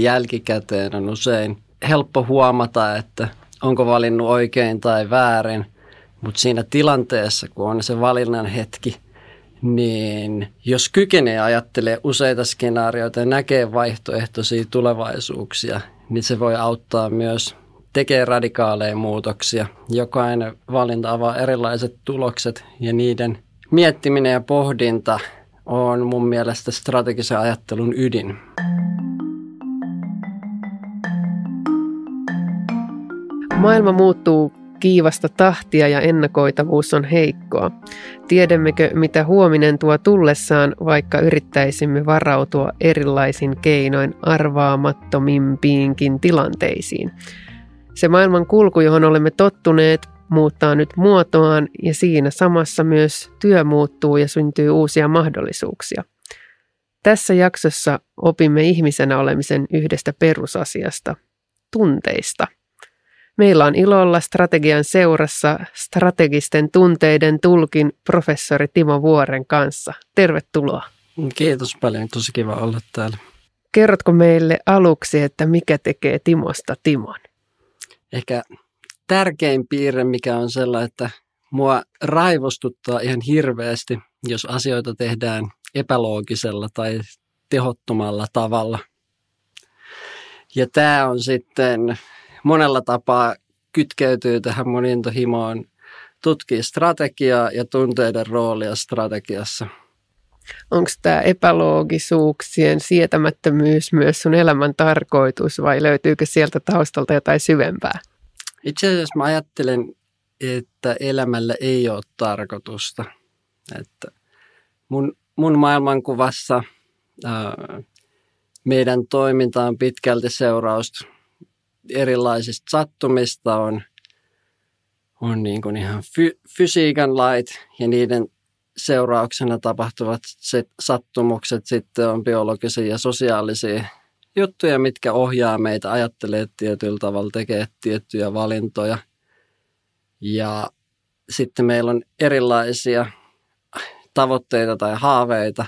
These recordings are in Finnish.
Jälkikäteen on usein helppo huomata, että onko valinnut oikein tai väärin, mutta siinä tilanteessa, kun on se valinnan hetki, niin jos kykenee ajattelee useita skenaarioita ja näkee vaihtoehtoisia tulevaisuuksia, niin se voi auttaa myös tekee radikaaleja muutoksia. Jokainen valinta avaa erilaiset tulokset ja niiden miettiminen ja pohdinta on mun mielestä strategisen ajattelun ydin. Maailma muuttuu kiivasta tahtia ja ennakoitavuus on heikkoa. Tiedämmekö, mitä huominen tuo tullessaan, vaikka yrittäisimme varautua erilaisin keinoin arvaamattomimpiinkin tilanteisiin? Se maailman kulku, johon olemme tottuneet, muuttaa nyt muotoaan ja siinä samassa myös työ muuttuu ja syntyy uusia mahdollisuuksia. Tässä jaksossa opimme ihmisenä olemisen yhdestä perusasiasta, tunteista. Meillä on ilolla strategian seurassa strategisten tunteiden tulkin professori Timo Vuoren kanssa. Tervetuloa. Kiitos paljon, tosi kiva olla täällä. Kerrotko meille aluksi, että mikä tekee Timosta Timon? Ehkä tärkein piirre, mikä on sellainen, että mua raivostuttaa ihan hirveästi, jos asioita tehdään epäloogisella tai tehottomalla tavalla. Ja tämä on sitten monella tapaa kytkeytyy tähän monintohimoon tutkia strategiaa ja tunteiden roolia strategiassa. Onko tämä epäloogisuuksien sietämättömyys myös sun elämän tarkoitus vai löytyykö sieltä taustalta jotain syvempää? Itse asiassa mä ajattelen, että elämällä ei ole tarkoitusta. Että mun, mun maailmankuvassa ää, meidän toiminta on pitkälti seurausta erilaisista sattumista, on, on niin kuin ihan fy, fysiikan lait ja niiden seurauksena tapahtuvat sattumukset sitten on biologisia ja sosiaalisia juttuja, mitkä ohjaa meitä ajattelee tietyllä tavalla, tekee tiettyjä valintoja. Ja sitten meillä on erilaisia tavoitteita tai haaveita,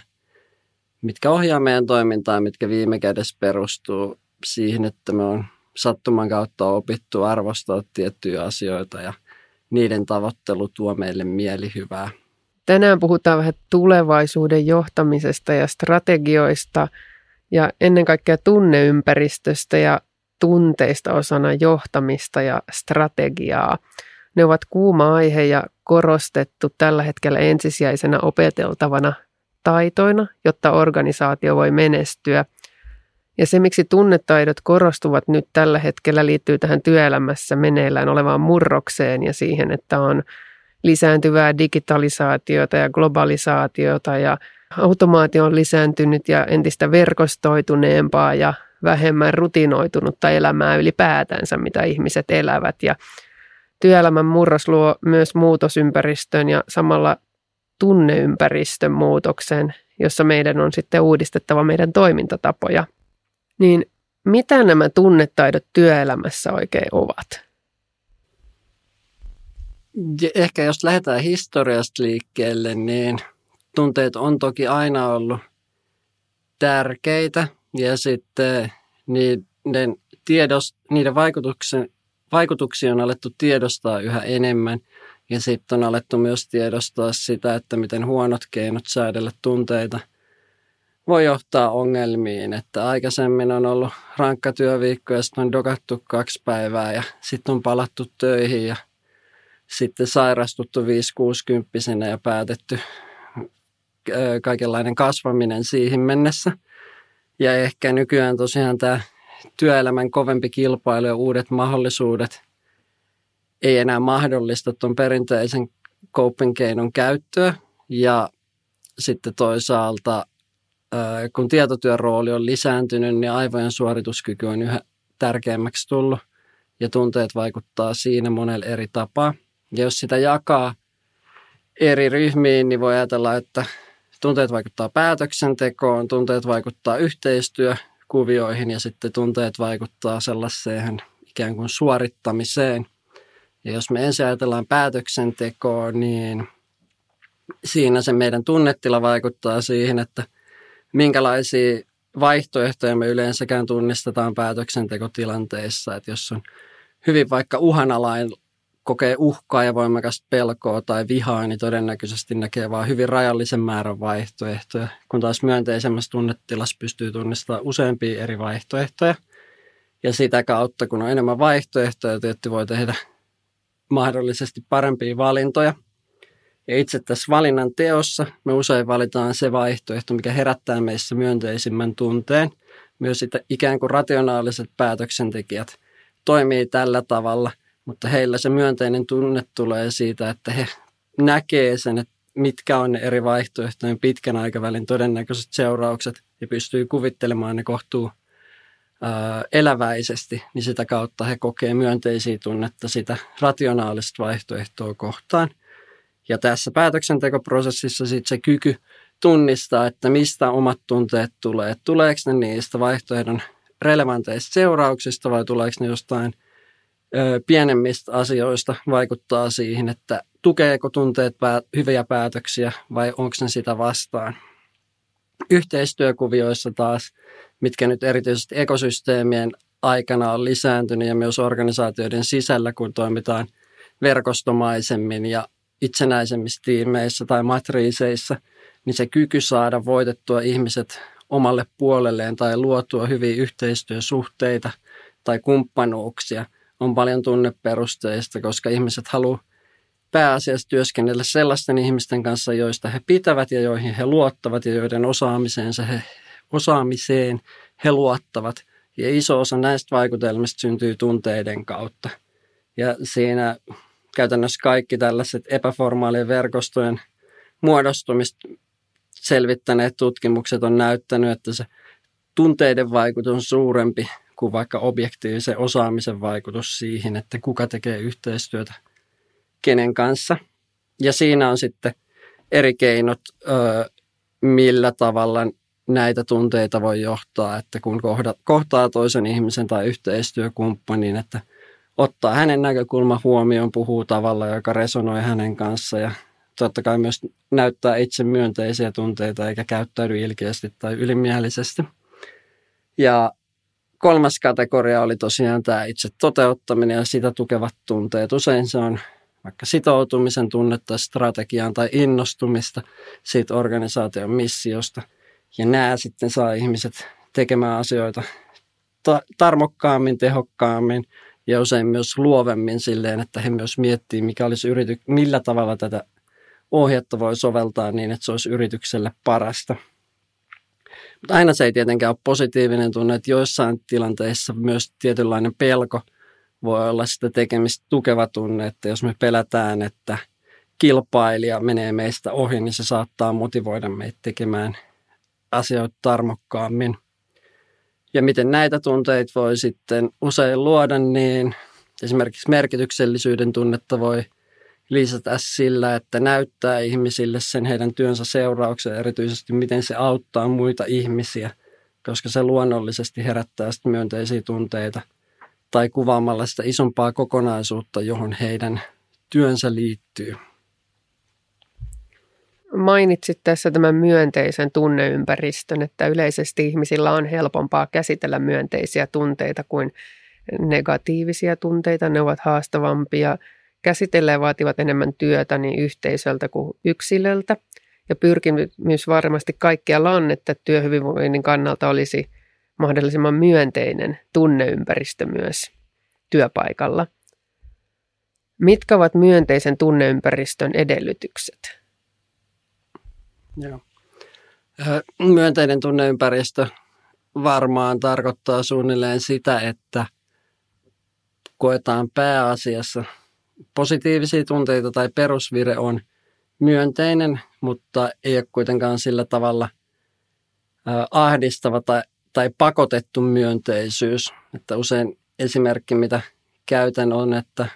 mitkä ohjaa meidän toimintaa, mitkä viime kädessä perustuu siihen, että me on sattuman kautta opittu arvostaa tiettyjä asioita ja niiden tavoittelu tuo meille mielihyvää. Tänään puhutaan vähän tulevaisuuden johtamisesta ja strategioista – ja ennen kaikkea tunneympäristöstä ja tunteista osana johtamista ja strategiaa. Ne ovat kuuma aihe ja korostettu tällä hetkellä ensisijaisena opeteltavana taitoina, jotta organisaatio voi menestyä. Ja se, miksi tunnetaidot korostuvat nyt tällä hetkellä, liittyy tähän työelämässä meneillään olevaan murrokseen ja siihen, että on lisääntyvää digitalisaatiota ja globalisaatiota ja automaatio on lisääntynyt ja entistä verkostoituneempaa ja vähemmän rutinoitunutta elämää ylipäätänsä, mitä ihmiset elävät. Ja työelämän murros luo myös muutosympäristön ja samalla tunneympäristön muutoksen, jossa meidän on sitten uudistettava meidän toimintatapoja. Niin mitä nämä tunnetaidot työelämässä oikein ovat? Ehkä jos lähdetään historiasta liikkeelle, niin – tunteet on toki aina ollut tärkeitä ja sitten niiden, tiedos, niiden vaikutuksen, vaikutuksia on alettu tiedostaa yhä enemmän ja sitten on alettu myös tiedostaa sitä, että miten huonot keinot säädellä tunteita voi johtaa ongelmiin. Että aikaisemmin on ollut rankka työviikko ja sitten on dokattu kaksi päivää ja sitten on palattu töihin ja sitten sairastuttu 5 60 ja päätetty kaikenlainen kasvaminen siihen mennessä. Ja ehkä nykyään tosiaan tämä työelämän kovempi kilpailu ja uudet mahdollisuudet ei enää mahdollista tuon perinteisen coping käyttöä. Ja sitten toisaalta, kun tietotyön rooli on lisääntynyt, niin aivojen suorituskyky on yhä tärkeämmäksi tullut ja tunteet vaikuttaa siinä monella eri tapaa. Ja jos sitä jakaa eri ryhmiin, niin voi ajatella, että Tunteet vaikuttaa päätöksentekoon, tunteet vaikuttaa yhteistyökuvioihin ja sitten tunteet vaikuttaa sellaiseen ikään kuin suorittamiseen. Ja jos me ensin ajatellaan päätöksentekoa, niin siinä se meidän tunnetila vaikuttaa siihen, että minkälaisia vaihtoehtoja me yleensäkään tunnistetaan päätöksentekotilanteissa, että jos on hyvin vaikka uhanalain kokee uhkaa ja voimakasta pelkoa tai vihaa, niin todennäköisesti näkee vain hyvin rajallisen määrän vaihtoehtoja, kun taas myönteisemmässä tunnetilassa pystyy tunnistamaan useampia eri vaihtoehtoja. Ja sitä kautta, kun on enemmän vaihtoehtoja, tietysti voi tehdä mahdollisesti parempia valintoja. Ja itse tässä valinnan teossa me usein valitaan se vaihtoehto, mikä herättää meissä myönteisimmän tunteen. Myös sitä ikään kuin rationaaliset päätöksentekijät toimii tällä tavalla – mutta heillä se myönteinen tunne tulee siitä, että he näkee sen, että mitkä on ne eri vaihtoehtojen pitkän aikavälin todennäköiset seuraukset ja pystyy kuvittelemaan ne kohtuu eläväisesti, niin sitä kautta he kokee myönteisiä tunnetta sitä rationaalista vaihtoehtoa kohtaan. Ja tässä päätöksentekoprosessissa sitten se kyky tunnistaa, että mistä omat tunteet tulee. Tuleeko ne niistä vaihtoehdon relevanteista seurauksista vai tuleeko ne jostain – pienemmistä asioista vaikuttaa siihen, että tukeeko tunteet hyviä päätöksiä vai onko ne sitä vastaan. Yhteistyökuvioissa taas, mitkä nyt erityisesti ekosysteemien aikana on lisääntynyt ja myös organisaatioiden sisällä, kun toimitaan verkostomaisemmin ja itsenäisemmissä tiimeissä tai matriiseissa, niin se kyky saada voitettua ihmiset omalle puolelleen tai luotua hyviä yhteistyösuhteita tai kumppanuuksia – on paljon tunneperusteista, koska ihmiset haluavat pääasiassa työskennellä sellaisten ihmisten kanssa, joista he pitävät ja joihin he luottavat ja joiden osaamiseensa he, osaamiseen he luottavat. Ja iso osa näistä vaikutelmista syntyy tunteiden kautta. Ja siinä käytännössä kaikki tällaiset epäformaalien verkostojen muodostumista selvittäneet tutkimukset on näyttänyt, että se tunteiden vaikutus on suurempi kuin vaikka objektiivisen osaamisen vaikutus siihen, että kuka tekee yhteistyötä kenen kanssa. Ja siinä on sitten eri keinot, millä tavalla näitä tunteita voi johtaa, että kun kohtaa toisen ihmisen tai yhteistyökumppanin, että ottaa hänen näkökulman huomioon, puhuu tavalla, joka resonoi hänen kanssa ja totta kai myös näyttää itse myönteisiä tunteita eikä käyttäydy ilkeästi tai ylimielisesti. Ja kolmas kategoria oli tosiaan tämä itse toteuttaminen ja sitä tukevat tunteet. Usein se on vaikka sitoutumisen tunnetta strategiaan tai innostumista siitä organisaation missiosta. Ja nämä sitten saa ihmiset tekemään asioita ta- tarmokkaammin, tehokkaammin ja usein myös luovemmin silleen, että he myös miettii, mikä olisi yrity- millä tavalla tätä ohjetta voi soveltaa niin, että se olisi yritykselle parasta – mutta aina se ei tietenkään ole positiivinen tunne, että joissain tilanteissa myös tietynlainen pelko voi olla sitä tekemistä tukeva tunne, että jos me pelätään, että kilpailija menee meistä ohi, niin se saattaa motivoida meitä tekemään asioita tarmokkaammin. Ja miten näitä tunteita voi sitten usein luoda, niin esimerkiksi merkityksellisyyden tunnetta voi lisätä sillä, että näyttää ihmisille sen heidän työnsä seurauksen, erityisesti miten se auttaa muita ihmisiä, koska se luonnollisesti herättää sitten myönteisiä tunteita tai kuvaamalla sitä isompaa kokonaisuutta, johon heidän työnsä liittyy. Mainitsit tässä tämän myönteisen tunneympäristön, että yleisesti ihmisillä on helpompaa käsitellä myönteisiä tunteita kuin negatiivisia tunteita. Ne ovat haastavampia käsitellä ja vaativat enemmän työtä niin yhteisöltä kuin yksilöltä. Ja pyrkimys varmasti kaikkialla on, että työhyvinvoinnin kannalta olisi mahdollisimman myönteinen tunneympäristö myös työpaikalla. Mitkä ovat myönteisen tunneympäristön edellytykset? Joo. Myönteinen tunneympäristö varmaan tarkoittaa suunnilleen sitä, että koetaan pääasiassa positiivisia tunteita tai perusvire on myönteinen, mutta ei ole kuitenkaan sillä tavalla ahdistava tai, tai pakotettu myönteisyys. Että usein esimerkki, mitä käytän on, että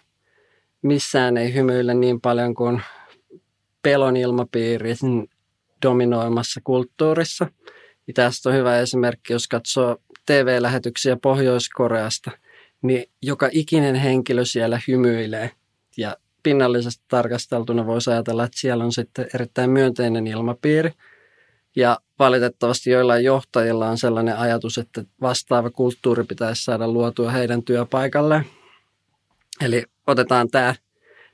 missään ei hymyillä niin paljon kuin pelon ilmapiiri dominoimassa kulttuurissa. Ja tästä on hyvä esimerkki, jos katsoo TV-lähetyksiä Pohjois-Koreasta, niin joka ikinen henkilö siellä hymyilee ja pinnallisesti tarkasteltuna voisi ajatella, että siellä on sitten erittäin myönteinen ilmapiiri. Ja valitettavasti joillain johtajilla on sellainen ajatus, että vastaava kulttuuri pitäisi saada luotua heidän työpaikalleen. Eli otetaan tämä,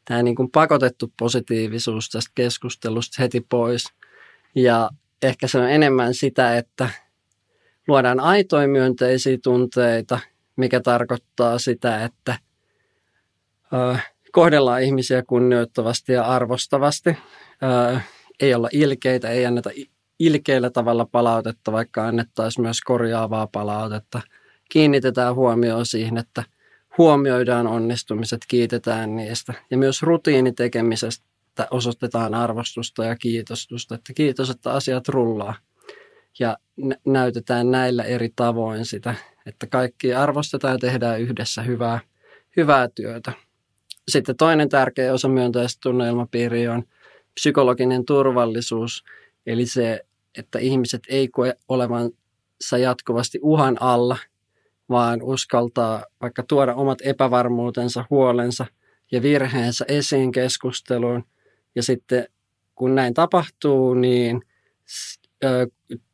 tämä niin kuin pakotettu positiivisuus tästä keskustelusta heti pois. Ja ehkä se on enemmän sitä, että luodaan aitoja myönteisiä tunteita, mikä tarkoittaa sitä, että kohdellaan ihmisiä kunnioittavasti ja arvostavasti. Ei olla ilkeitä, ei anneta ilkeillä tavalla palautetta, vaikka annettaisiin myös korjaavaa palautetta. Kiinnitetään huomioon siihen, että huomioidaan onnistumiset, kiitetään niistä. Ja myös rutiinitekemisestä osoitetaan arvostusta ja kiitostusta, että kiitos, että asiat rullaa. Ja näytetään näillä eri tavoin sitä, että kaikki arvostetaan ja tehdään yhdessä hyvää, hyvää työtä. Sitten toinen tärkeä osa myönteistä tunneilmapiiriä on psykologinen turvallisuus, eli se, että ihmiset ei koe olevansa jatkuvasti uhan alla, vaan uskaltaa vaikka tuoda omat epävarmuutensa, huolensa ja virheensä esiin keskusteluun. Ja sitten kun näin tapahtuu, niin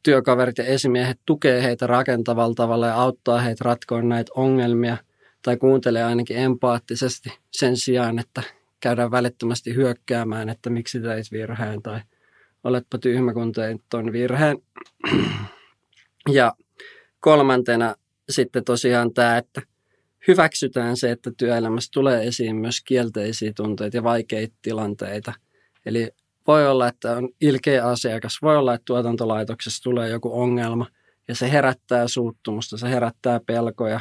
työkaverit ja esimiehet tukee heitä rakentavalla tavalla ja auttaa heitä ratkoon näitä ongelmia tai kuuntelee ainakin empaattisesti sen sijaan, että käydään välittömästi hyökkäämään, että miksi teit virheen tai oletpa tyhmä, kun teit virheen. Ja kolmantena sitten tosiaan tämä, että hyväksytään se, että työelämässä tulee esiin myös kielteisiä tunteita ja vaikeita tilanteita. Eli voi olla, että on ilkeä asiakas, voi olla, että tuotantolaitoksessa tulee joku ongelma ja se herättää suuttumusta, se herättää pelkoja,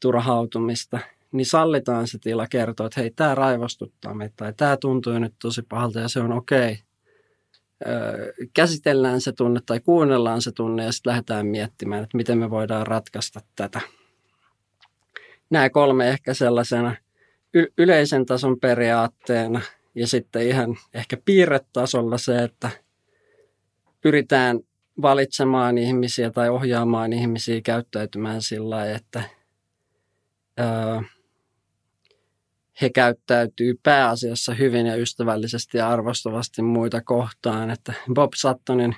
turhautumista, niin sallitaan se tila kertoa, että hei, tämä raivostuttaa meitä tai tämä tuntuu nyt tosi pahalta ja se on okei. Öö, käsitellään se tunne tai kuunnellaan se tunne ja sitten lähdetään miettimään, että miten me voidaan ratkaista tätä. Nämä kolme ehkä sellaisena y- yleisen tason periaatteena – ja sitten ihan ehkä piirretasolla se, että pyritään valitsemaan ihmisiä tai ohjaamaan ihmisiä käyttäytymään sillä lailla, että öö, he käyttäytyy pääasiassa hyvin ja ystävällisesti ja arvostavasti muita kohtaan. Että Bob Suttonin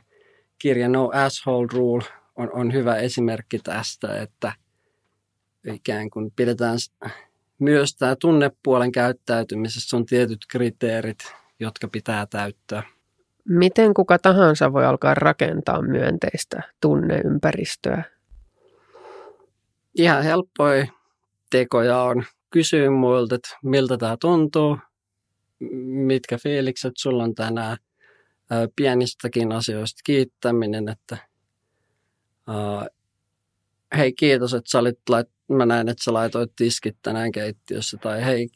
kirja No Asshole Rule on, on hyvä esimerkki tästä, että ikään kuin pidetään myös tämä tunnepuolen käyttäytymisessä on tietyt kriteerit, jotka pitää täyttää. Miten kuka tahansa voi alkaa rakentaa myönteistä tunneympäristöä? Ihan helppoja tekoja on kysyä muilta, että miltä tämä tuntuu, mitkä fiilikset sulla on tänään, pienistäkin asioista kiittäminen, että hei kiitos, että sä olit lait, mä näin, että sä laitoit tiskit tänään keittiössä, tai hei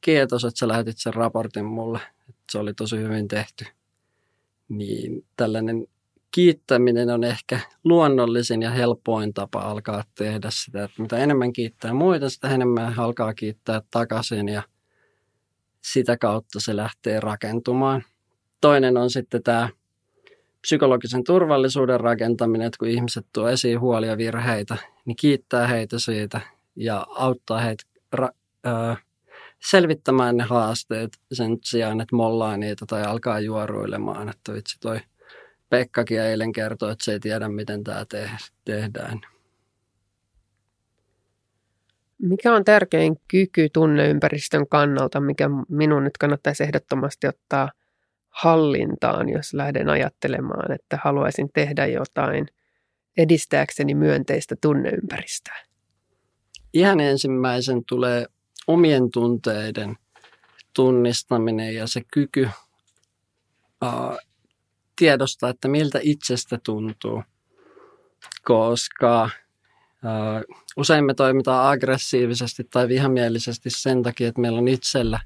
kiitos, että sä lähetit sen raportin mulle, että se oli tosi hyvin tehty. Niin tällainen kiittäminen on ehkä luonnollisin ja helpoin tapa alkaa tehdä sitä, että mitä enemmän kiittää muita, sitä enemmän alkaa kiittää takaisin ja sitä kautta se lähtee rakentumaan. Toinen on sitten tämä psykologisen turvallisuuden rakentaminen, että kun ihmiset tuo esiin huolia virheitä, niin kiittää heitä siitä ja auttaa heitä ra- ö, selvittämään ne haasteet sen sijaan, että mollaa niitä tai alkaa juoruilemaan, että vitsi toi Pekkakin eilen kertoi, että se ei tiedä, miten tämä te- tehdään. Mikä on tärkein kyky tunneympäristön kannalta, mikä minun nyt kannattaisi ehdottomasti ottaa – hallintaan, jos lähden ajattelemaan, että haluaisin tehdä jotain edistääkseni myönteistä tunneympäristöä? Ihan ensimmäisen tulee omien tunteiden tunnistaminen ja se kyky uh, tiedostaa, että miltä itsestä tuntuu, koska uh, usein me toimitaan aggressiivisesti tai vihamielisesti sen takia, että meillä on itsellä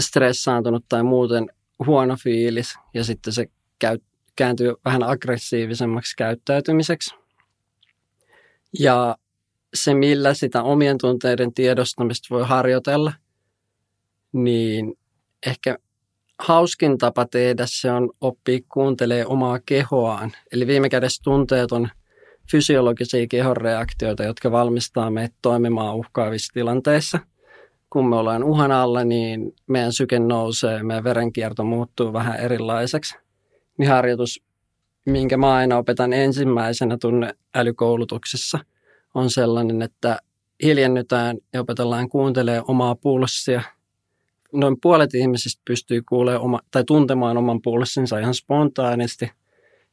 stressaantunut tai muuten huono fiilis ja sitten se käy, kääntyy vähän aggressiivisemmaksi käyttäytymiseksi. Ja se, millä sitä omien tunteiden tiedostamista voi harjoitella, niin ehkä hauskin tapa tehdä se on oppia kuuntelee omaa kehoaan. Eli viime kädessä tunteet on fysiologisia kehonreaktioita, jotka valmistaa meitä toimimaan uhkaavissa tilanteissa – kun me ollaan uhan alla, niin meidän syke nousee, meidän verenkierto muuttuu vähän erilaiseksi. Niin harjoitus minkä mä aina opetan ensimmäisenä tunneälykoulutuksessa, on sellainen, että hiljennytään ja opetellaan kuuntelemaan omaa pulssia. Noin puolet ihmisistä pystyy kuulemaan oma, tai tuntemaan oman pulssinsa ihan spontaanisti,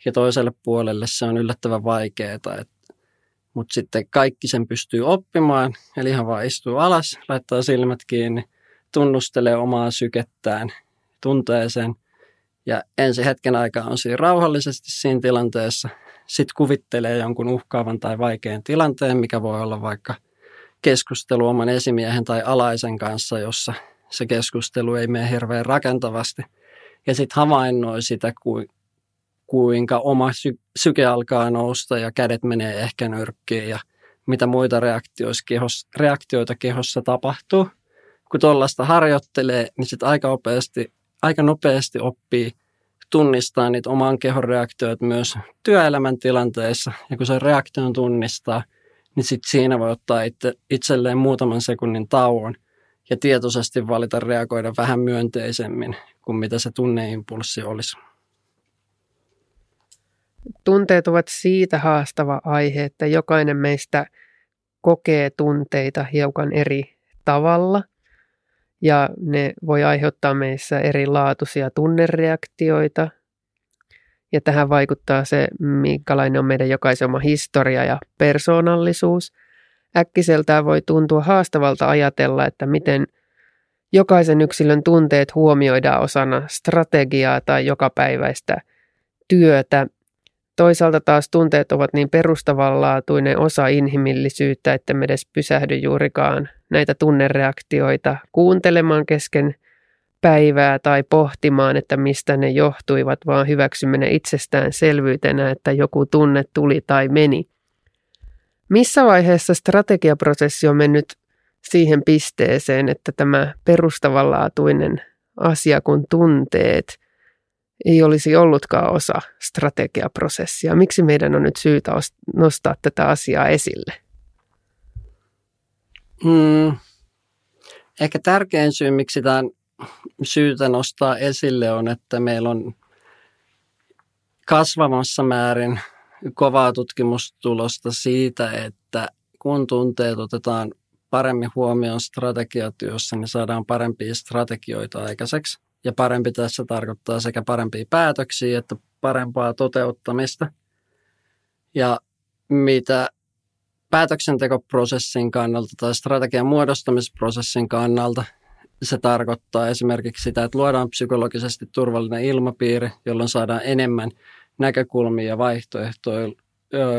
ja toiselle puolelle se on yllättävän vaikeaa. Mutta sitten kaikki sen pystyy oppimaan, eli ihan vaan istuu alas, laittaa silmät kiinni, tunnustelee omaa sykettään, tuntee sen – ja ensi hetken aikaa on siinä rauhallisesti siinä tilanteessa. Sitten kuvittelee jonkun uhkaavan tai vaikean tilanteen, mikä voi olla vaikka keskustelu oman esimiehen tai alaisen kanssa, jossa se keskustelu ei mene hirveän rakentavasti. Ja sitten havainnoi sitä, kuinka oma sy- syke alkaa nousta ja kädet menee ehkä nyrkkiin ja mitä muita reaktioita kehossa tapahtuu. Kun tuollaista harjoittelee, niin sitten aika nopeasti aika nopeasti oppii tunnistaa niitä oman kehon reaktioita myös työelämän tilanteissa. Ja kun se reaktion tunnistaa, niin sit siinä voi ottaa itse, itselleen muutaman sekunnin tauon ja tietoisesti valita reagoida vähän myönteisemmin kuin mitä se tunneimpulssi olisi. Tunteet ovat siitä haastava aihe, että jokainen meistä kokee tunteita hiukan eri tavalla – ja ne voi aiheuttaa meissä erilaatuisia tunnereaktioita. Ja tähän vaikuttaa se, minkälainen on meidän jokaisen oma historia ja persoonallisuus. Äkkiseltään voi tuntua haastavalta ajatella, että miten jokaisen yksilön tunteet huomioidaan osana strategiaa tai jokapäiväistä työtä Toisaalta taas tunteet ovat niin perustavanlaatuinen osa inhimillisyyttä, että me edes pysähdy juurikaan näitä tunnereaktioita kuuntelemaan kesken päivää tai pohtimaan, että mistä ne johtuivat, vaan hyväksymme ne itsestäänselvyytenä, että joku tunne tuli tai meni. Missä vaiheessa strategiaprosessi on mennyt siihen pisteeseen, että tämä perustavanlaatuinen asia kuin tunteet – ei olisi ollutkaan osa strategiaprosessia. Miksi meidän on nyt syytä nostaa tätä asiaa esille? Hmm. Ehkä tärkein syy, miksi on syytä nostaa esille, on, että meillä on kasvamassa määrin kovaa tutkimustulosta siitä, että kun tunteet otetaan paremmin huomioon strategiatyössä, niin saadaan parempia strategioita aikaiseksi. Ja parempi tässä tarkoittaa sekä parempia päätöksiä että parempaa toteuttamista. Ja mitä päätöksentekoprosessin kannalta tai strategian muodostamisprosessin kannalta se tarkoittaa esimerkiksi sitä, että luodaan psykologisesti turvallinen ilmapiiri, jolloin saadaan enemmän näkökulmia ja vaihtoehtoja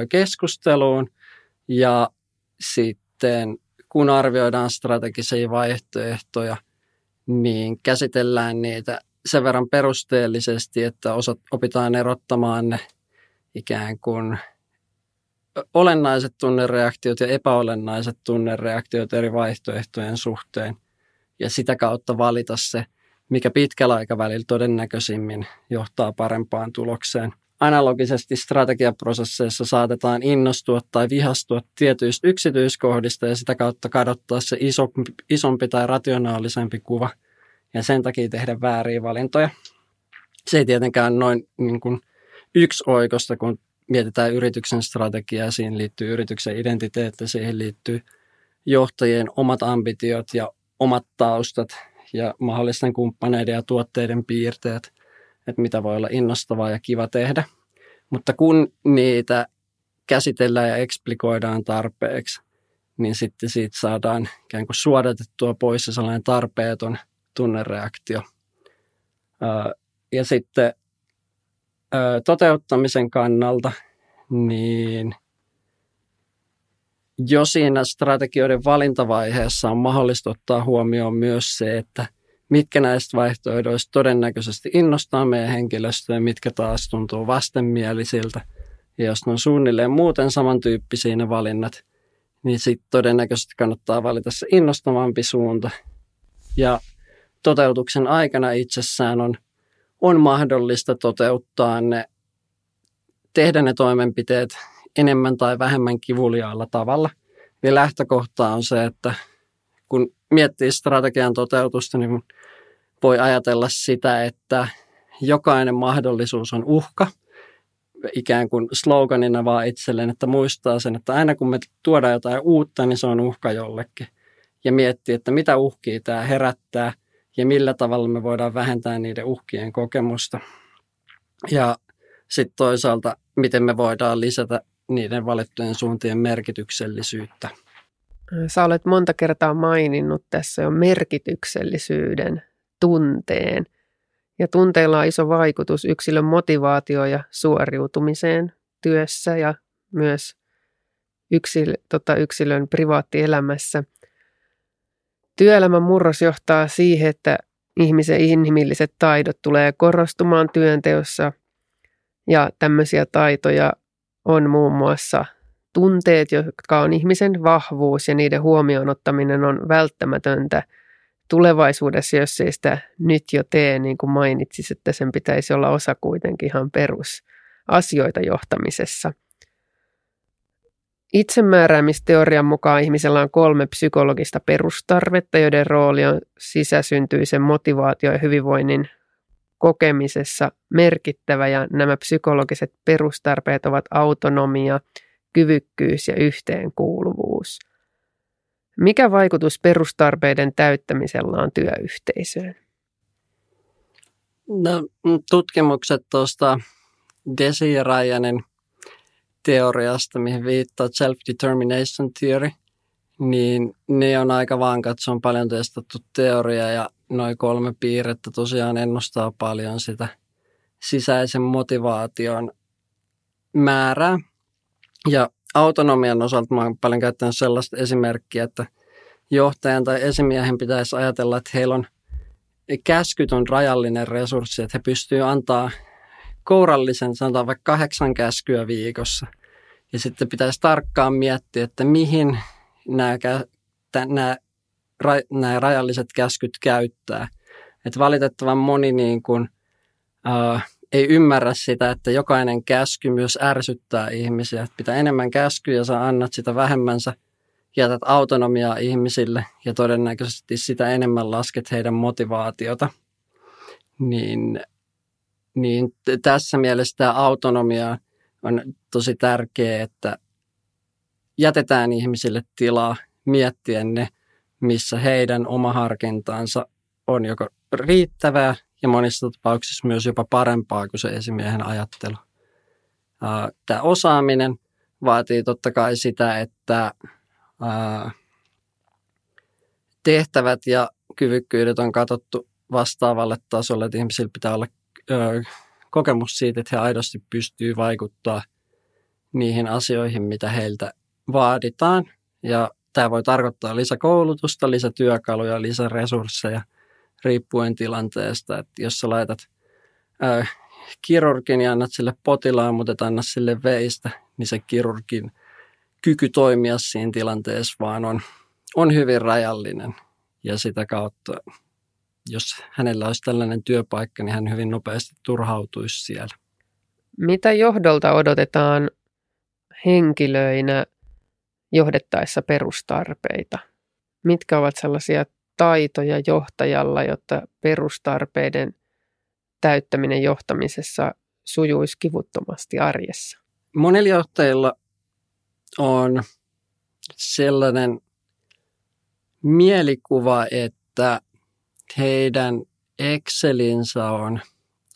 keskusteluun. Ja sitten kun arvioidaan strategisia vaihtoehtoja – niin käsitellään niitä sen verran perusteellisesti, että osat, opitaan erottamaan ne ikään kuin olennaiset tunnereaktiot ja epäolennaiset tunnereaktiot eri vaihtoehtojen suhteen ja sitä kautta valita se, mikä pitkällä aikavälillä todennäköisimmin johtaa parempaan tulokseen – analogisesti strategiaprosesseissa saatetaan innostua tai vihastua tietyistä yksityiskohdista ja sitä kautta kadottaa se isompi, isompi tai rationaalisempi kuva ja sen takia tehdä vääriä valintoja. Se ei tietenkään noin niin kuin yksi oikosta, kun mietitään yrityksen strategiaa, siihen liittyy yrityksen identiteetti, siihen liittyy johtajien omat ambitiot ja omat taustat ja mahdollisten kumppaneiden ja tuotteiden piirteet – että mitä voi olla innostavaa ja kiva tehdä. Mutta kun niitä käsitellään ja eksplikoidaan tarpeeksi, niin sitten siitä saadaan ikään kuin suodatettua pois se sellainen tarpeeton tunnereaktio. Ja sitten toteuttamisen kannalta, niin jo siinä strategioiden valintavaiheessa on mahdollista ottaa huomioon myös se, että – mitkä näistä vaihtoehdoista todennäköisesti innostaa meidän henkilöstöä, mitkä taas tuntuu vastenmielisiltä. Ja jos ne on suunnilleen muuten samantyyppisiä ne valinnat, niin sitten todennäköisesti kannattaa valita se innostavampi suunta. Ja toteutuksen aikana itsessään on, on mahdollista toteuttaa ne, tehdä ne toimenpiteet enemmän tai vähemmän kivuliaalla tavalla. Ja lähtökohta on se, että kun miettii strategian toteutusta, niin voi ajatella sitä, että jokainen mahdollisuus on uhka. ikään kuin sloganina vaan itselleen, että muistaa sen, että aina kun me tuodaan jotain uutta, niin se on uhka jollekin. Ja miettii, että mitä uhkia tämä herättää ja millä tavalla me voidaan vähentää niiden uhkien kokemusta. Ja sitten toisaalta, miten me voidaan lisätä niiden valittujen suuntien merkityksellisyyttä. Sä olet monta kertaa maininnut tässä jo merkityksellisyyden tunteen. Ja tunteilla on iso vaikutus yksilön motivaatio ja suoriutumiseen työssä ja myös yksil, tota, yksilön privaattielämässä. Työelämän murros johtaa siihen, että ihmisen inhimilliset taidot tulee korostumaan työnteossa ja tämmöisiä taitoja on muun muassa tunteet, jotka on ihmisen vahvuus ja niiden huomioon ottaminen on välttämätöntä tulevaisuudessa, jos ei sitä nyt jo tee, niin kuin mainitsis, että sen pitäisi olla osa kuitenkin ihan perusasioita johtamisessa. Itsemääräämisteorian mukaan ihmisellä on kolme psykologista perustarvetta, joiden rooli on sisäsyntyisen motivaatio ja hyvinvoinnin kokemisessa merkittävä ja nämä psykologiset perustarpeet ovat autonomia, kyvykkyys ja yhteenkuuluvuus. Mikä vaikutus perustarpeiden täyttämisellä on työyhteisöön? No, tutkimukset tuosta Desi ja Ryanin teoriasta, mihin viittaa self-determination theory, niin ne on aika vankat. Se on paljon testattu teoria ja noin kolme piirrettä tosiaan ennustaa paljon sitä sisäisen motivaation määrää. Ja autonomian osalta mä oon paljon käyttänyt sellaista esimerkkiä, että johtajan tai esimiehen pitäisi ajatella, että heillä on käskytön rajallinen resurssi, että he pystyvät antaa kourallisen, sanotaan vaikka kahdeksan käskyä viikossa. Ja sitten pitäisi tarkkaan miettiä, että mihin nämä, nämä nämä rajalliset käskyt käyttää. Et valitettavan moni niin kuin, uh, ei ymmärrä sitä, että jokainen käsky myös ärsyttää ihmisiä. Et pitää enemmän käskyjä, sä annat sitä vähemmän, sä jätät autonomiaa ihmisille ja todennäköisesti sitä enemmän lasket heidän motivaatiota. Niin, niin tässä mielessä tämä autonomia on tosi tärkeää, että jätetään ihmisille tilaa miettiä ne missä heidän oma harkintaansa on joko riittävää ja monissa tapauksissa myös jopa parempaa kuin se esimiehen ajattelu. Tämä osaaminen vaatii totta kai sitä, että tehtävät ja kyvykkyydet on katsottu vastaavalle tasolle, että ihmisillä pitää olla kokemus siitä, että he aidosti pystyy vaikuttaa niihin asioihin, mitä heiltä vaaditaan. Ja Tämä voi tarkoittaa lisäkoulutusta, lisätyökaluja, lisäresursseja riippuen tilanteesta. Että jos sä laitat ää, kirurgin ja annat sille potilaan, mutta et anna sille veistä, niin se kirurgin kyky toimia siinä tilanteessa vaan on, on hyvin rajallinen. Ja sitä kautta, jos hänellä olisi tällainen työpaikka, niin hän hyvin nopeasti turhautuisi siellä. Mitä johdolta odotetaan henkilöinä johdettaessa perustarpeita? Mitkä ovat sellaisia taitoja johtajalla, jotta perustarpeiden täyttäminen johtamisessa sujuisi kivuttomasti arjessa? Monilla johtajilla on sellainen mielikuva, että heidän Excelinsä on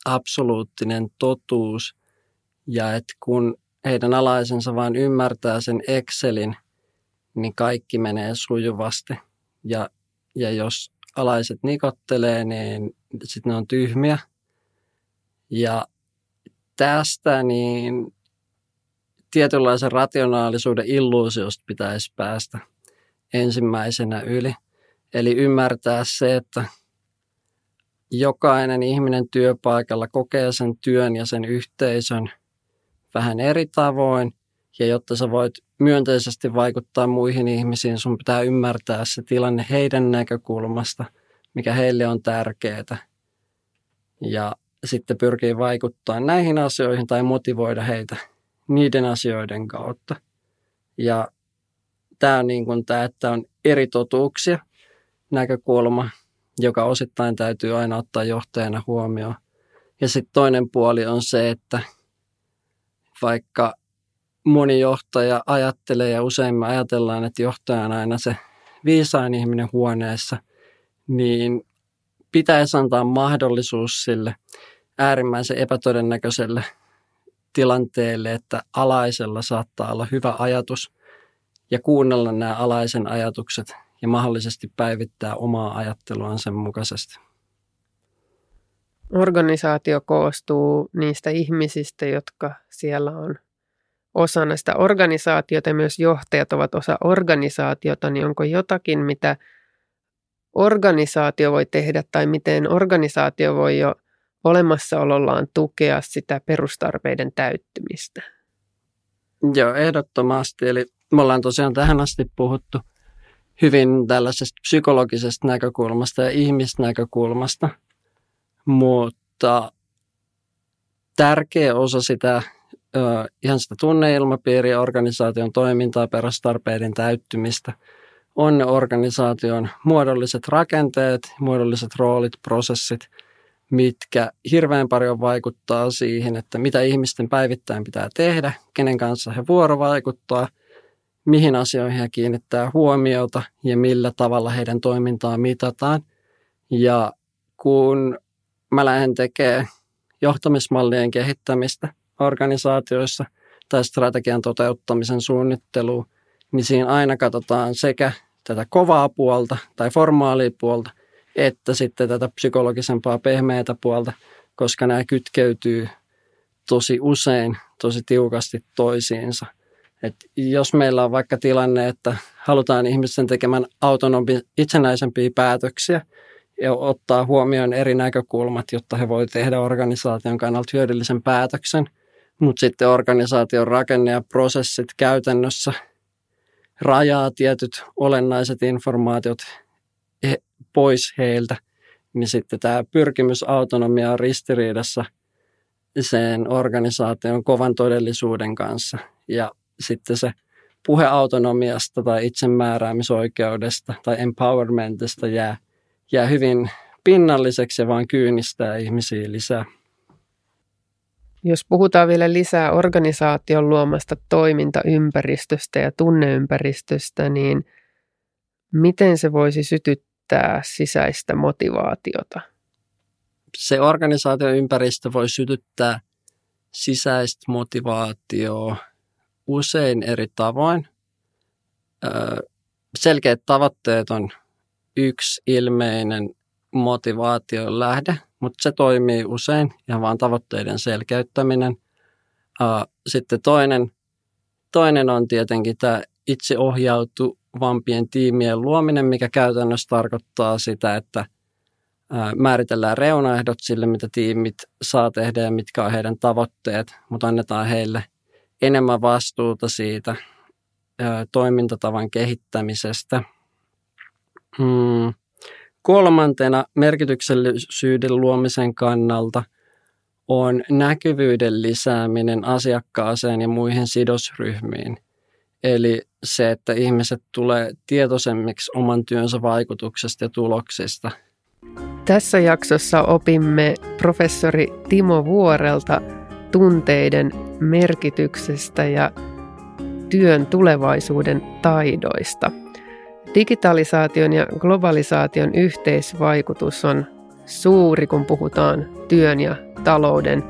absoluuttinen totuus ja että kun heidän alaisensa vain ymmärtää sen Excelin, niin kaikki menee sujuvasti. Ja, ja jos alaiset nikottelee, niin sitten ne on tyhmiä. Ja tästä niin tietynlaisen rationaalisuuden illuusiosta pitäisi päästä ensimmäisenä yli. Eli ymmärtää se, että jokainen ihminen työpaikalla kokee sen työn ja sen yhteisön vähän eri tavoin. Ja jotta sä voit myönteisesti vaikuttaa muihin ihmisiin, sun pitää ymmärtää se tilanne heidän näkökulmasta, mikä heille on tärkeää. Ja sitten pyrkii vaikuttaa näihin asioihin tai motivoida heitä niiden asioiden kautta. Ja tämä on niin kuin tämä, että on eri totuuksia näkökulma, joka osittain täytyy aina ottaa johtajana huomioon. Ja sitten toinen puoli on se, että vaikka moni johtaja ajattelee ja usein me ajatellaan, että johtaja on aina se viisain ihminen huoneessa, niin pitäisi antaa mahdollisuus sille äärimmäisen epätodennäköiselle tilanteelle, että alaisella saattaa olla hyvä ajatus ja kuunnella nämä alaisen ajatukset ja mahdollisesti päivittää omaa ajatteluaan sen mukaisesti. Organisaatio koostuu niistä ihmisistä, jotka siellä on osana sitä organisaatiota ja myös johtajat ovat osa organisaatiota, niin onko jotakin, mitä organisaatio voi tehdä tai miten organisaatio voi jo olemassaolollaan tukea sitä perustarpeiden täyttymistä? Joo, ehdottomasti. Eli me ollaan tosiaan tähän asti puhuttu hyvin tällaisesta psykologisesta näkökulmasta ja ihmisnäkökulmasta, mutta tärkeä osa sitä ihan sitä tunneilmapiiriä, organisaation toimintaa, perustarpeiden täyttymistä on ne organisaation muodolliset rakenteet, muodolliset roolit, prosessit, mitkä hirveän paljon vaikuttaa siihen, että mitä ihmisten päivittäin pitää tehdä, kenen kanssa he vuorovaikuttaa, mihin asioihin he kiinnittää huomiota ja millä tavalla heidän toimintaa mitataan. Ja kun mä lähden tekemään johtamismallien kehittämistä – organisaatioissa tai strategian toteuttamisen suunnittelu, niin siinä aina katsotaan sekä tätä kovaa puolta tai formaalia puolta, että sitten tätä psykologisempaa pehmeätä puolta, koska nämä kytkeytyy tosi usein tosi tiukasti toisiinsa. Et jos meillä on vaikka tilanne, että halutaan ihmisten tekemään autonomi itsenäisempiä päätöksiä ja ottaa huomioon eri näkökulmat, jotta he voivat tehdä organisaation kannalta hyödyllisen päätöksen – mutta sitten organisaation rakenne ja prosessit käytännössä rajaa tietyt olennaiset informaatiot pois heiltä, niin sitten tämä pyrkimys autonomia on ristiriidassa sen organisaation kovan todellisuuden kanssa. Ja sitten se puhe autonomiasta tai itsemääräämisoikeudesta tai empowermentista jää, jää hyvin pinnalliseksi ja vaan kyynistää ihmisiä lisää. Jos puhutaan vielä lisää organisaation luomasta toimintaympäristöstä ja tunneympäristöstä, niin miten se voisi sytyttää sisäistä motivaatiota? Se organisaation ympäristö voi sytyttää sisäistä motivaatioa usein eri tavoin. Selkeät tavoitteet on yksi ilmeinen motivaation lähde – mutta se toimii usein ja vaan tavoitteiden selkeyttäminen. Sitten toinen, toinen on tietenkin tämä itseohjautuvampien tiimien luominen, mikä käytännössä tarkoittaa sitä, että määritellään reunaehdot sille, mitä tiimit saa tehdä ja mitkä on heidän tavoitteet, mutta annetaan heille enemmän vastuuta siitä toimintatavan kehittämisestä. Hmm. Kolmantena merkityksellisyyden luomisen kannalta on näkyvyyden lisääminen asiakkaaseen ja muihin sidosryhmiin. Eli se, että ihmiset tulee tietoisemmiksi oman työnsä vaikutuksesta ja tuloksista. Tässä jaksossa opimme professori Timo Vuorelta tunteiden merkityksestä ja työn tulevaisuuden taidoista – Digitalisaation ja globalisaation yhteisvaikutus on suuri, kun puhutaan työn ja talouden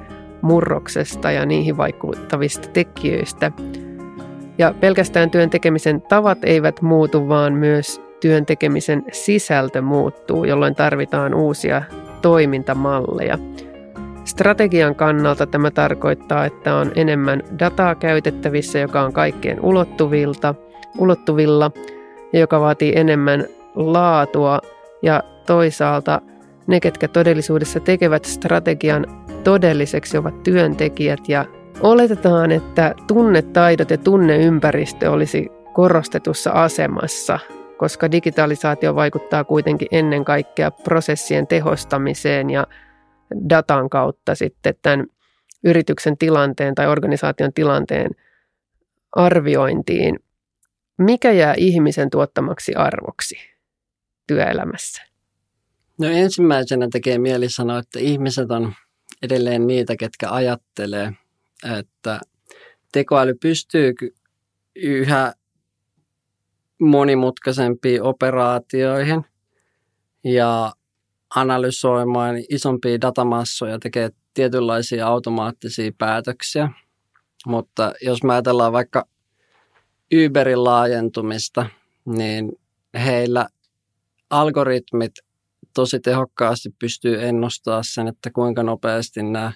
murroksesta ja niihin vaikuttavista tekijöistä. Ja pelkästään työn tekemisen tavat eivät muutu, vaan myös työn tekemisen sisältö muuttuu, jolloin tarvitaan uusia toimintamalleja. Strategian kannalta tämä tarkoittaa, että on enemmän dataa käytettävissä, joka on kaikkien ulottuvilta, ulottuvilla – joka vaatii enemmän laatua. Ja toisaalta ne, ketkä todellisuudessa tekevät strategian todelliseksi, ovat työntekijät. Ja oletetaan, että tunnetaidot ja tunneympäristö olisi korostetussa asemassa, koska digitalisaatio vaikuttaa kuitenkin ennen kaikkea prosessien tehostamiseen ja datan kautta sitten tämän yrityksen tilanteen tai organisaation tilanteen arviointiin mikä jää ihmisen tuottamaksi arvoksi työelämässä? No ensimmäisenä tekee mieli sanoa, että ihmiset on edelleen niitä, ketkä ajattelee, että tekoäly pystyy yhä monimutkaisempiin operaatioihin ja analysoimaan isompia datamassoja, tekee tietynlaisia automaattisia päätöksiä. Mutta jos me ajatellaan vaikka Uberin laajentumista, niin heillä algoritmit tosi tehokkaasti pystyy ennustaa sen, että kuinka nopeasti nämä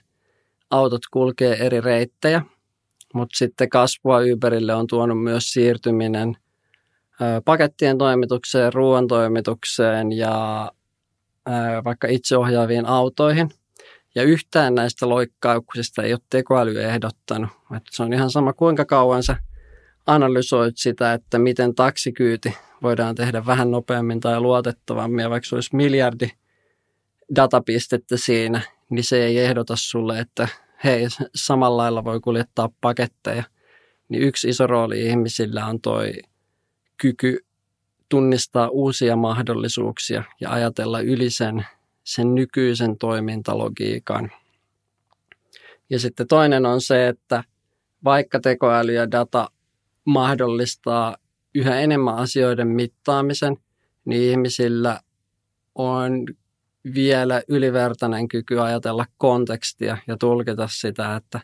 autot kulkee eri reittejä. Mutta sitten kasvua Uberille on tuonut myös siirtyminen pakettien toimitukseen, ruoan toimitukseen ja vaikka itseohjaaviin autoihin. Ja yhtään näistä loikkauksista ei ole tekoäly ehdottanut. Että se on ihan sama, kuinka kauan sä analysoit sitä, että miten taksikyyti voidaan tehdä vähän nopeammin tai luotettavammin. Ja vaikka se olisi miljardi datapistettä siinä, niin se ei ehdota sulle, että hei, samalla lailla voi kuljettaa paketteja. Niin yksi iso rooli ihmisillä on toi kyky tunnistaa uusia mahdollisuuksia ja ajatella yli sen, sen nykyisen toimintalogiikan. Ja sitten toinen on se, että vaikka tekoäly ja data mahdollistaa yhä enemmän asioiden mittaamisen, niin ihmisillä on vielä ylivertainen kyky ajatella kontekstia ja tulkita sitä, että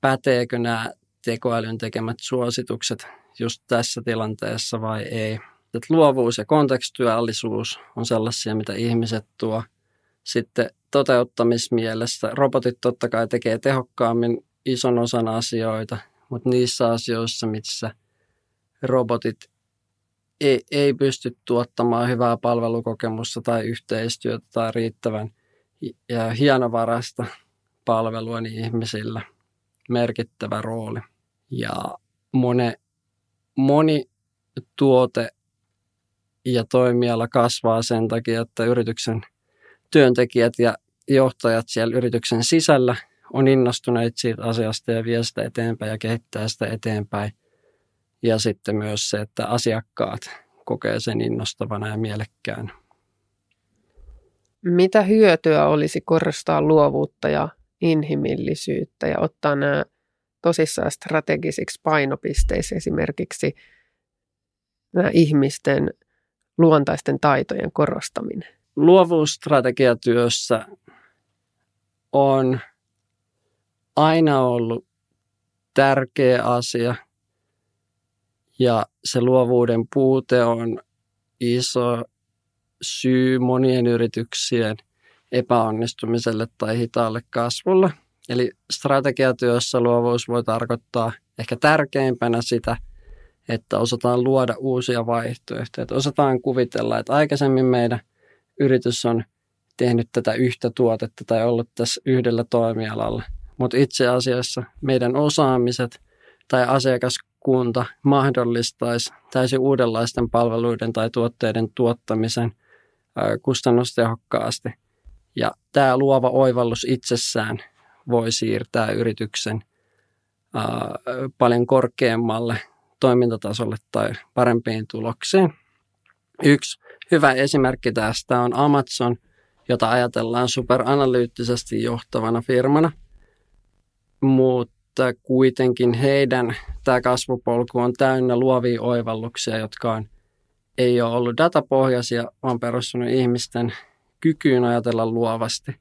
päteekö nämä tekoälyn tekemät suositukset just tässä tilanteessa vai ei. Et luovuus ja kontekstuaalisuus on sellaisia, mitä ihmiset tuo. Sitten toteuttamismielessä robotit totta kai tekee tehokkaammin ison osan asioita, mutta niissä asioissa, missä robotit ei, ei pysty tuottamaan hyvää palvelukokemusta tai yhteistyötä tai riittävän ja hienovarasta palvelua, niin ihmisillä merkittävä rooli. Ja mone, moni tuote ja toimiala kasvaa sen takia, että yrityksen työntekijät ja johtajat siellä yrityksen sisällä on innostuneet siitä asiasta ja vie sitä eteenpäin ja kehittää sitä eteenpäin. Ja sitten myös se, että asiakkaat kokee sen innostavana ja mielekkään. Mitä hyötyä olisi korostaa luovuutta ja inhimillisyyttä ja ottaa nämä tosissaan strategisiksi painopisteiksi esimerkiksi nämä ihmisten luontaisten taitojen korostaminen? Luovuusstrategiatyössä on aina ollut tärkeä asia ja se luovuuden puute on iso syy monien yrityksien epäonnistumiselle tai hitaalle kasvulle. Eli strategiatyössä luovuus voi tarkoittaa ehkä tärkeimpänä sitä, että osataan luoda uusia vaihtoehtoja. Että osataan kuvitella, että aikaisemmin meidän yritys on tehnyt tätä yhtä tuotetta tai ollut tässä yhdellä toimialalla. Mutta itse asiassa meidän osaamiset tai asiakaskunta mahdollistaisi täysin uudenlaisten palveluiden tai tuotteiden tuottamisen kustannustehokkaasti. Ja tämä luova oivallus itsessään voi siirtää yrityksen paljon korkeammalle toimintatasolle tai parempiin tuloksiin. Yksi hyvä esimerkki tästä on Amazon, jota ajatellaan superanalyyttisesti johtavana firmana, mutta kuitenkin heidän tämä kasvupolku on täynnä luovia oivalluksia, jotka on, ei ole ollut datapohjaisia, vaan perustunut ihmisten kykyyn ajatella luovasti.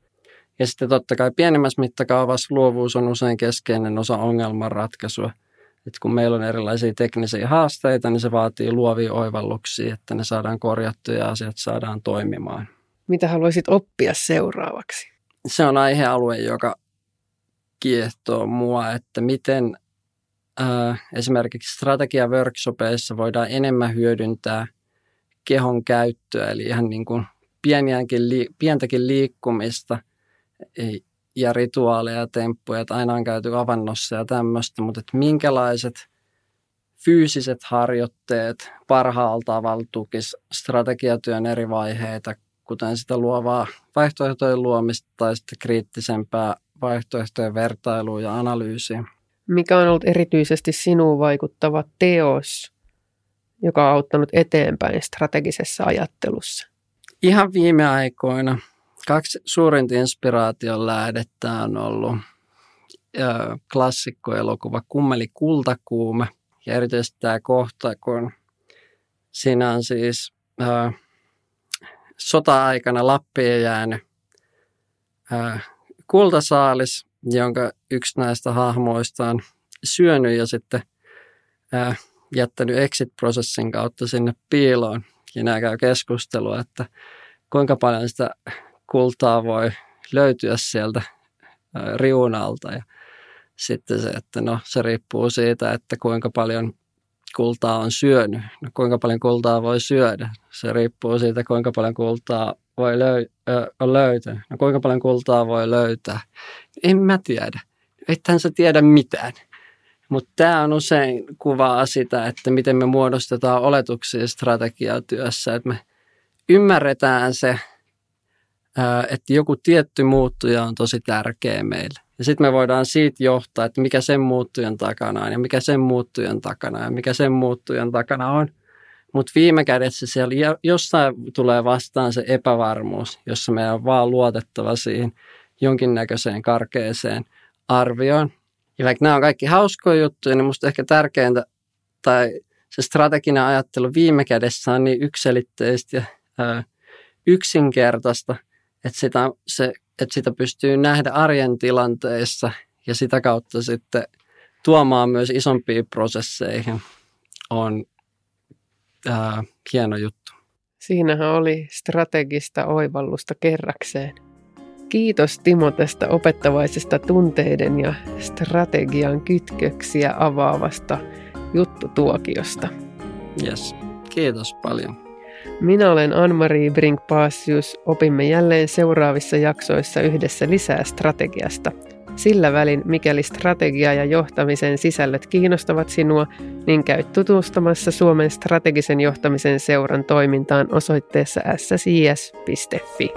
Ja sitten totta kai pienemmässä mittakaavassa luovuus on usein keskeinen osa ongelmanratkaisua – että kun meillä on erilaisia teknisiä haasteita, niin se vaatii luovia oivalluksia, että ne saadaan korjattua ja asiat saadaan toimimaan. Mitä haluaisit oppia seuraavaksi? Se on aihealue, joka kiehtoo mua, että miten äh, esimerkiksi strategia-workshopeissa voidaan enemmän hyödyntää kehon käyttöä, eli ihan niin kuin pieniäkin, pientäkin liikkumista ja rituaaleja ja temppuja, että aina on käyty avannossa ja tämmöistä, mutta että minkälaiset fyysiset harjoitteet parhaalla tavalla tukis strategiatyön eri vaiheita, kuten sitä luovaa vaihtoehtojen luomista tai sitten kriittisempää vaihtoehtojen vertailua ja analyysiä. Mikä on ollut erityisesti sinuun vaikuttava teos, joka on auttanut eteenpäin strategisessa ajattelussa? Ihan viime aikoina Kaksi suurinta inspiraation lähdettä on ollut klassikkoelokuva Kummeli kultakuume. Ja erityisesti tämä kohta, kun siinä on siis ää, sota-aikana Lappiin jäänyt ää, kultasaalis, jonka yksi näistä hahmoista on syönyt ja sitten ää, jättänyt exit-prosessin kautta sinne piiloon. Ja nämä käy keskustelua, että kuinka paljon sitä kultaa voi löytyä sieltä riunalta. Ja sitten se, että no se riippuu siitä, että kuinka paljon kultaa on syönyt. No kuinka paljon kultaa voi syödä? Se riippuu siitä, kuinka paljon kultaa voi löy- ö, on löytänyt. No kuinka paljon kultaa voi löytää? En mä tiedä. Ethän sä tiedä mitään. Mutta tämä on usein kuvaa sitä, että miten me muodostetaan oletuksia strategiatyössä. Että me ymmärretään se, että joku tietty muuttuja on tosi tärkeä meille. Ja sitten me voidaan siitä johtaa, että mikä sen muuttujan takana on ja mikä sen muuttujan takana ja mikä sen muuttujan takana on. Mutta viime kädessä siellä jossain tulee vastaan se epävarmuus, jossa meidän on vaan luotettava siihen jonkinnäköiseen karkeeseen arvioon. Ja vaikka nämä on kaikki hauskoja juttuja, niin minusta ehkä tärkeintä tai se strateginen ajattelu viime kädessä on niin ykselitteistä ja ää, yksinkertaista, että sitä, se, että sitä pystyy nähdä arjen tilanteissa ja sitä kautta sitten tuomaan myös isompiin prosesseihin on ää, hieno juttu. Siinähän oli strategista oivallusta kerrakseen. Kiitos Timo tästä opettavaisesta tunteiden ja strategian kytköksiä avaavasta juttutuokiosta. Yes, kiitos paljon. Minä olen Anne-Marie Brink-Paasius. Opimme jälleen seuraavissa jaksoissa yhdessä lisää strategiasta. Sillä välin, mikäli strategia ja johtamisen sisällöt kiinnostavat sinua, niin käy tutustumassa Suomen strategisen johtamisen seuran toimintaan osoitteessa ssis.fi.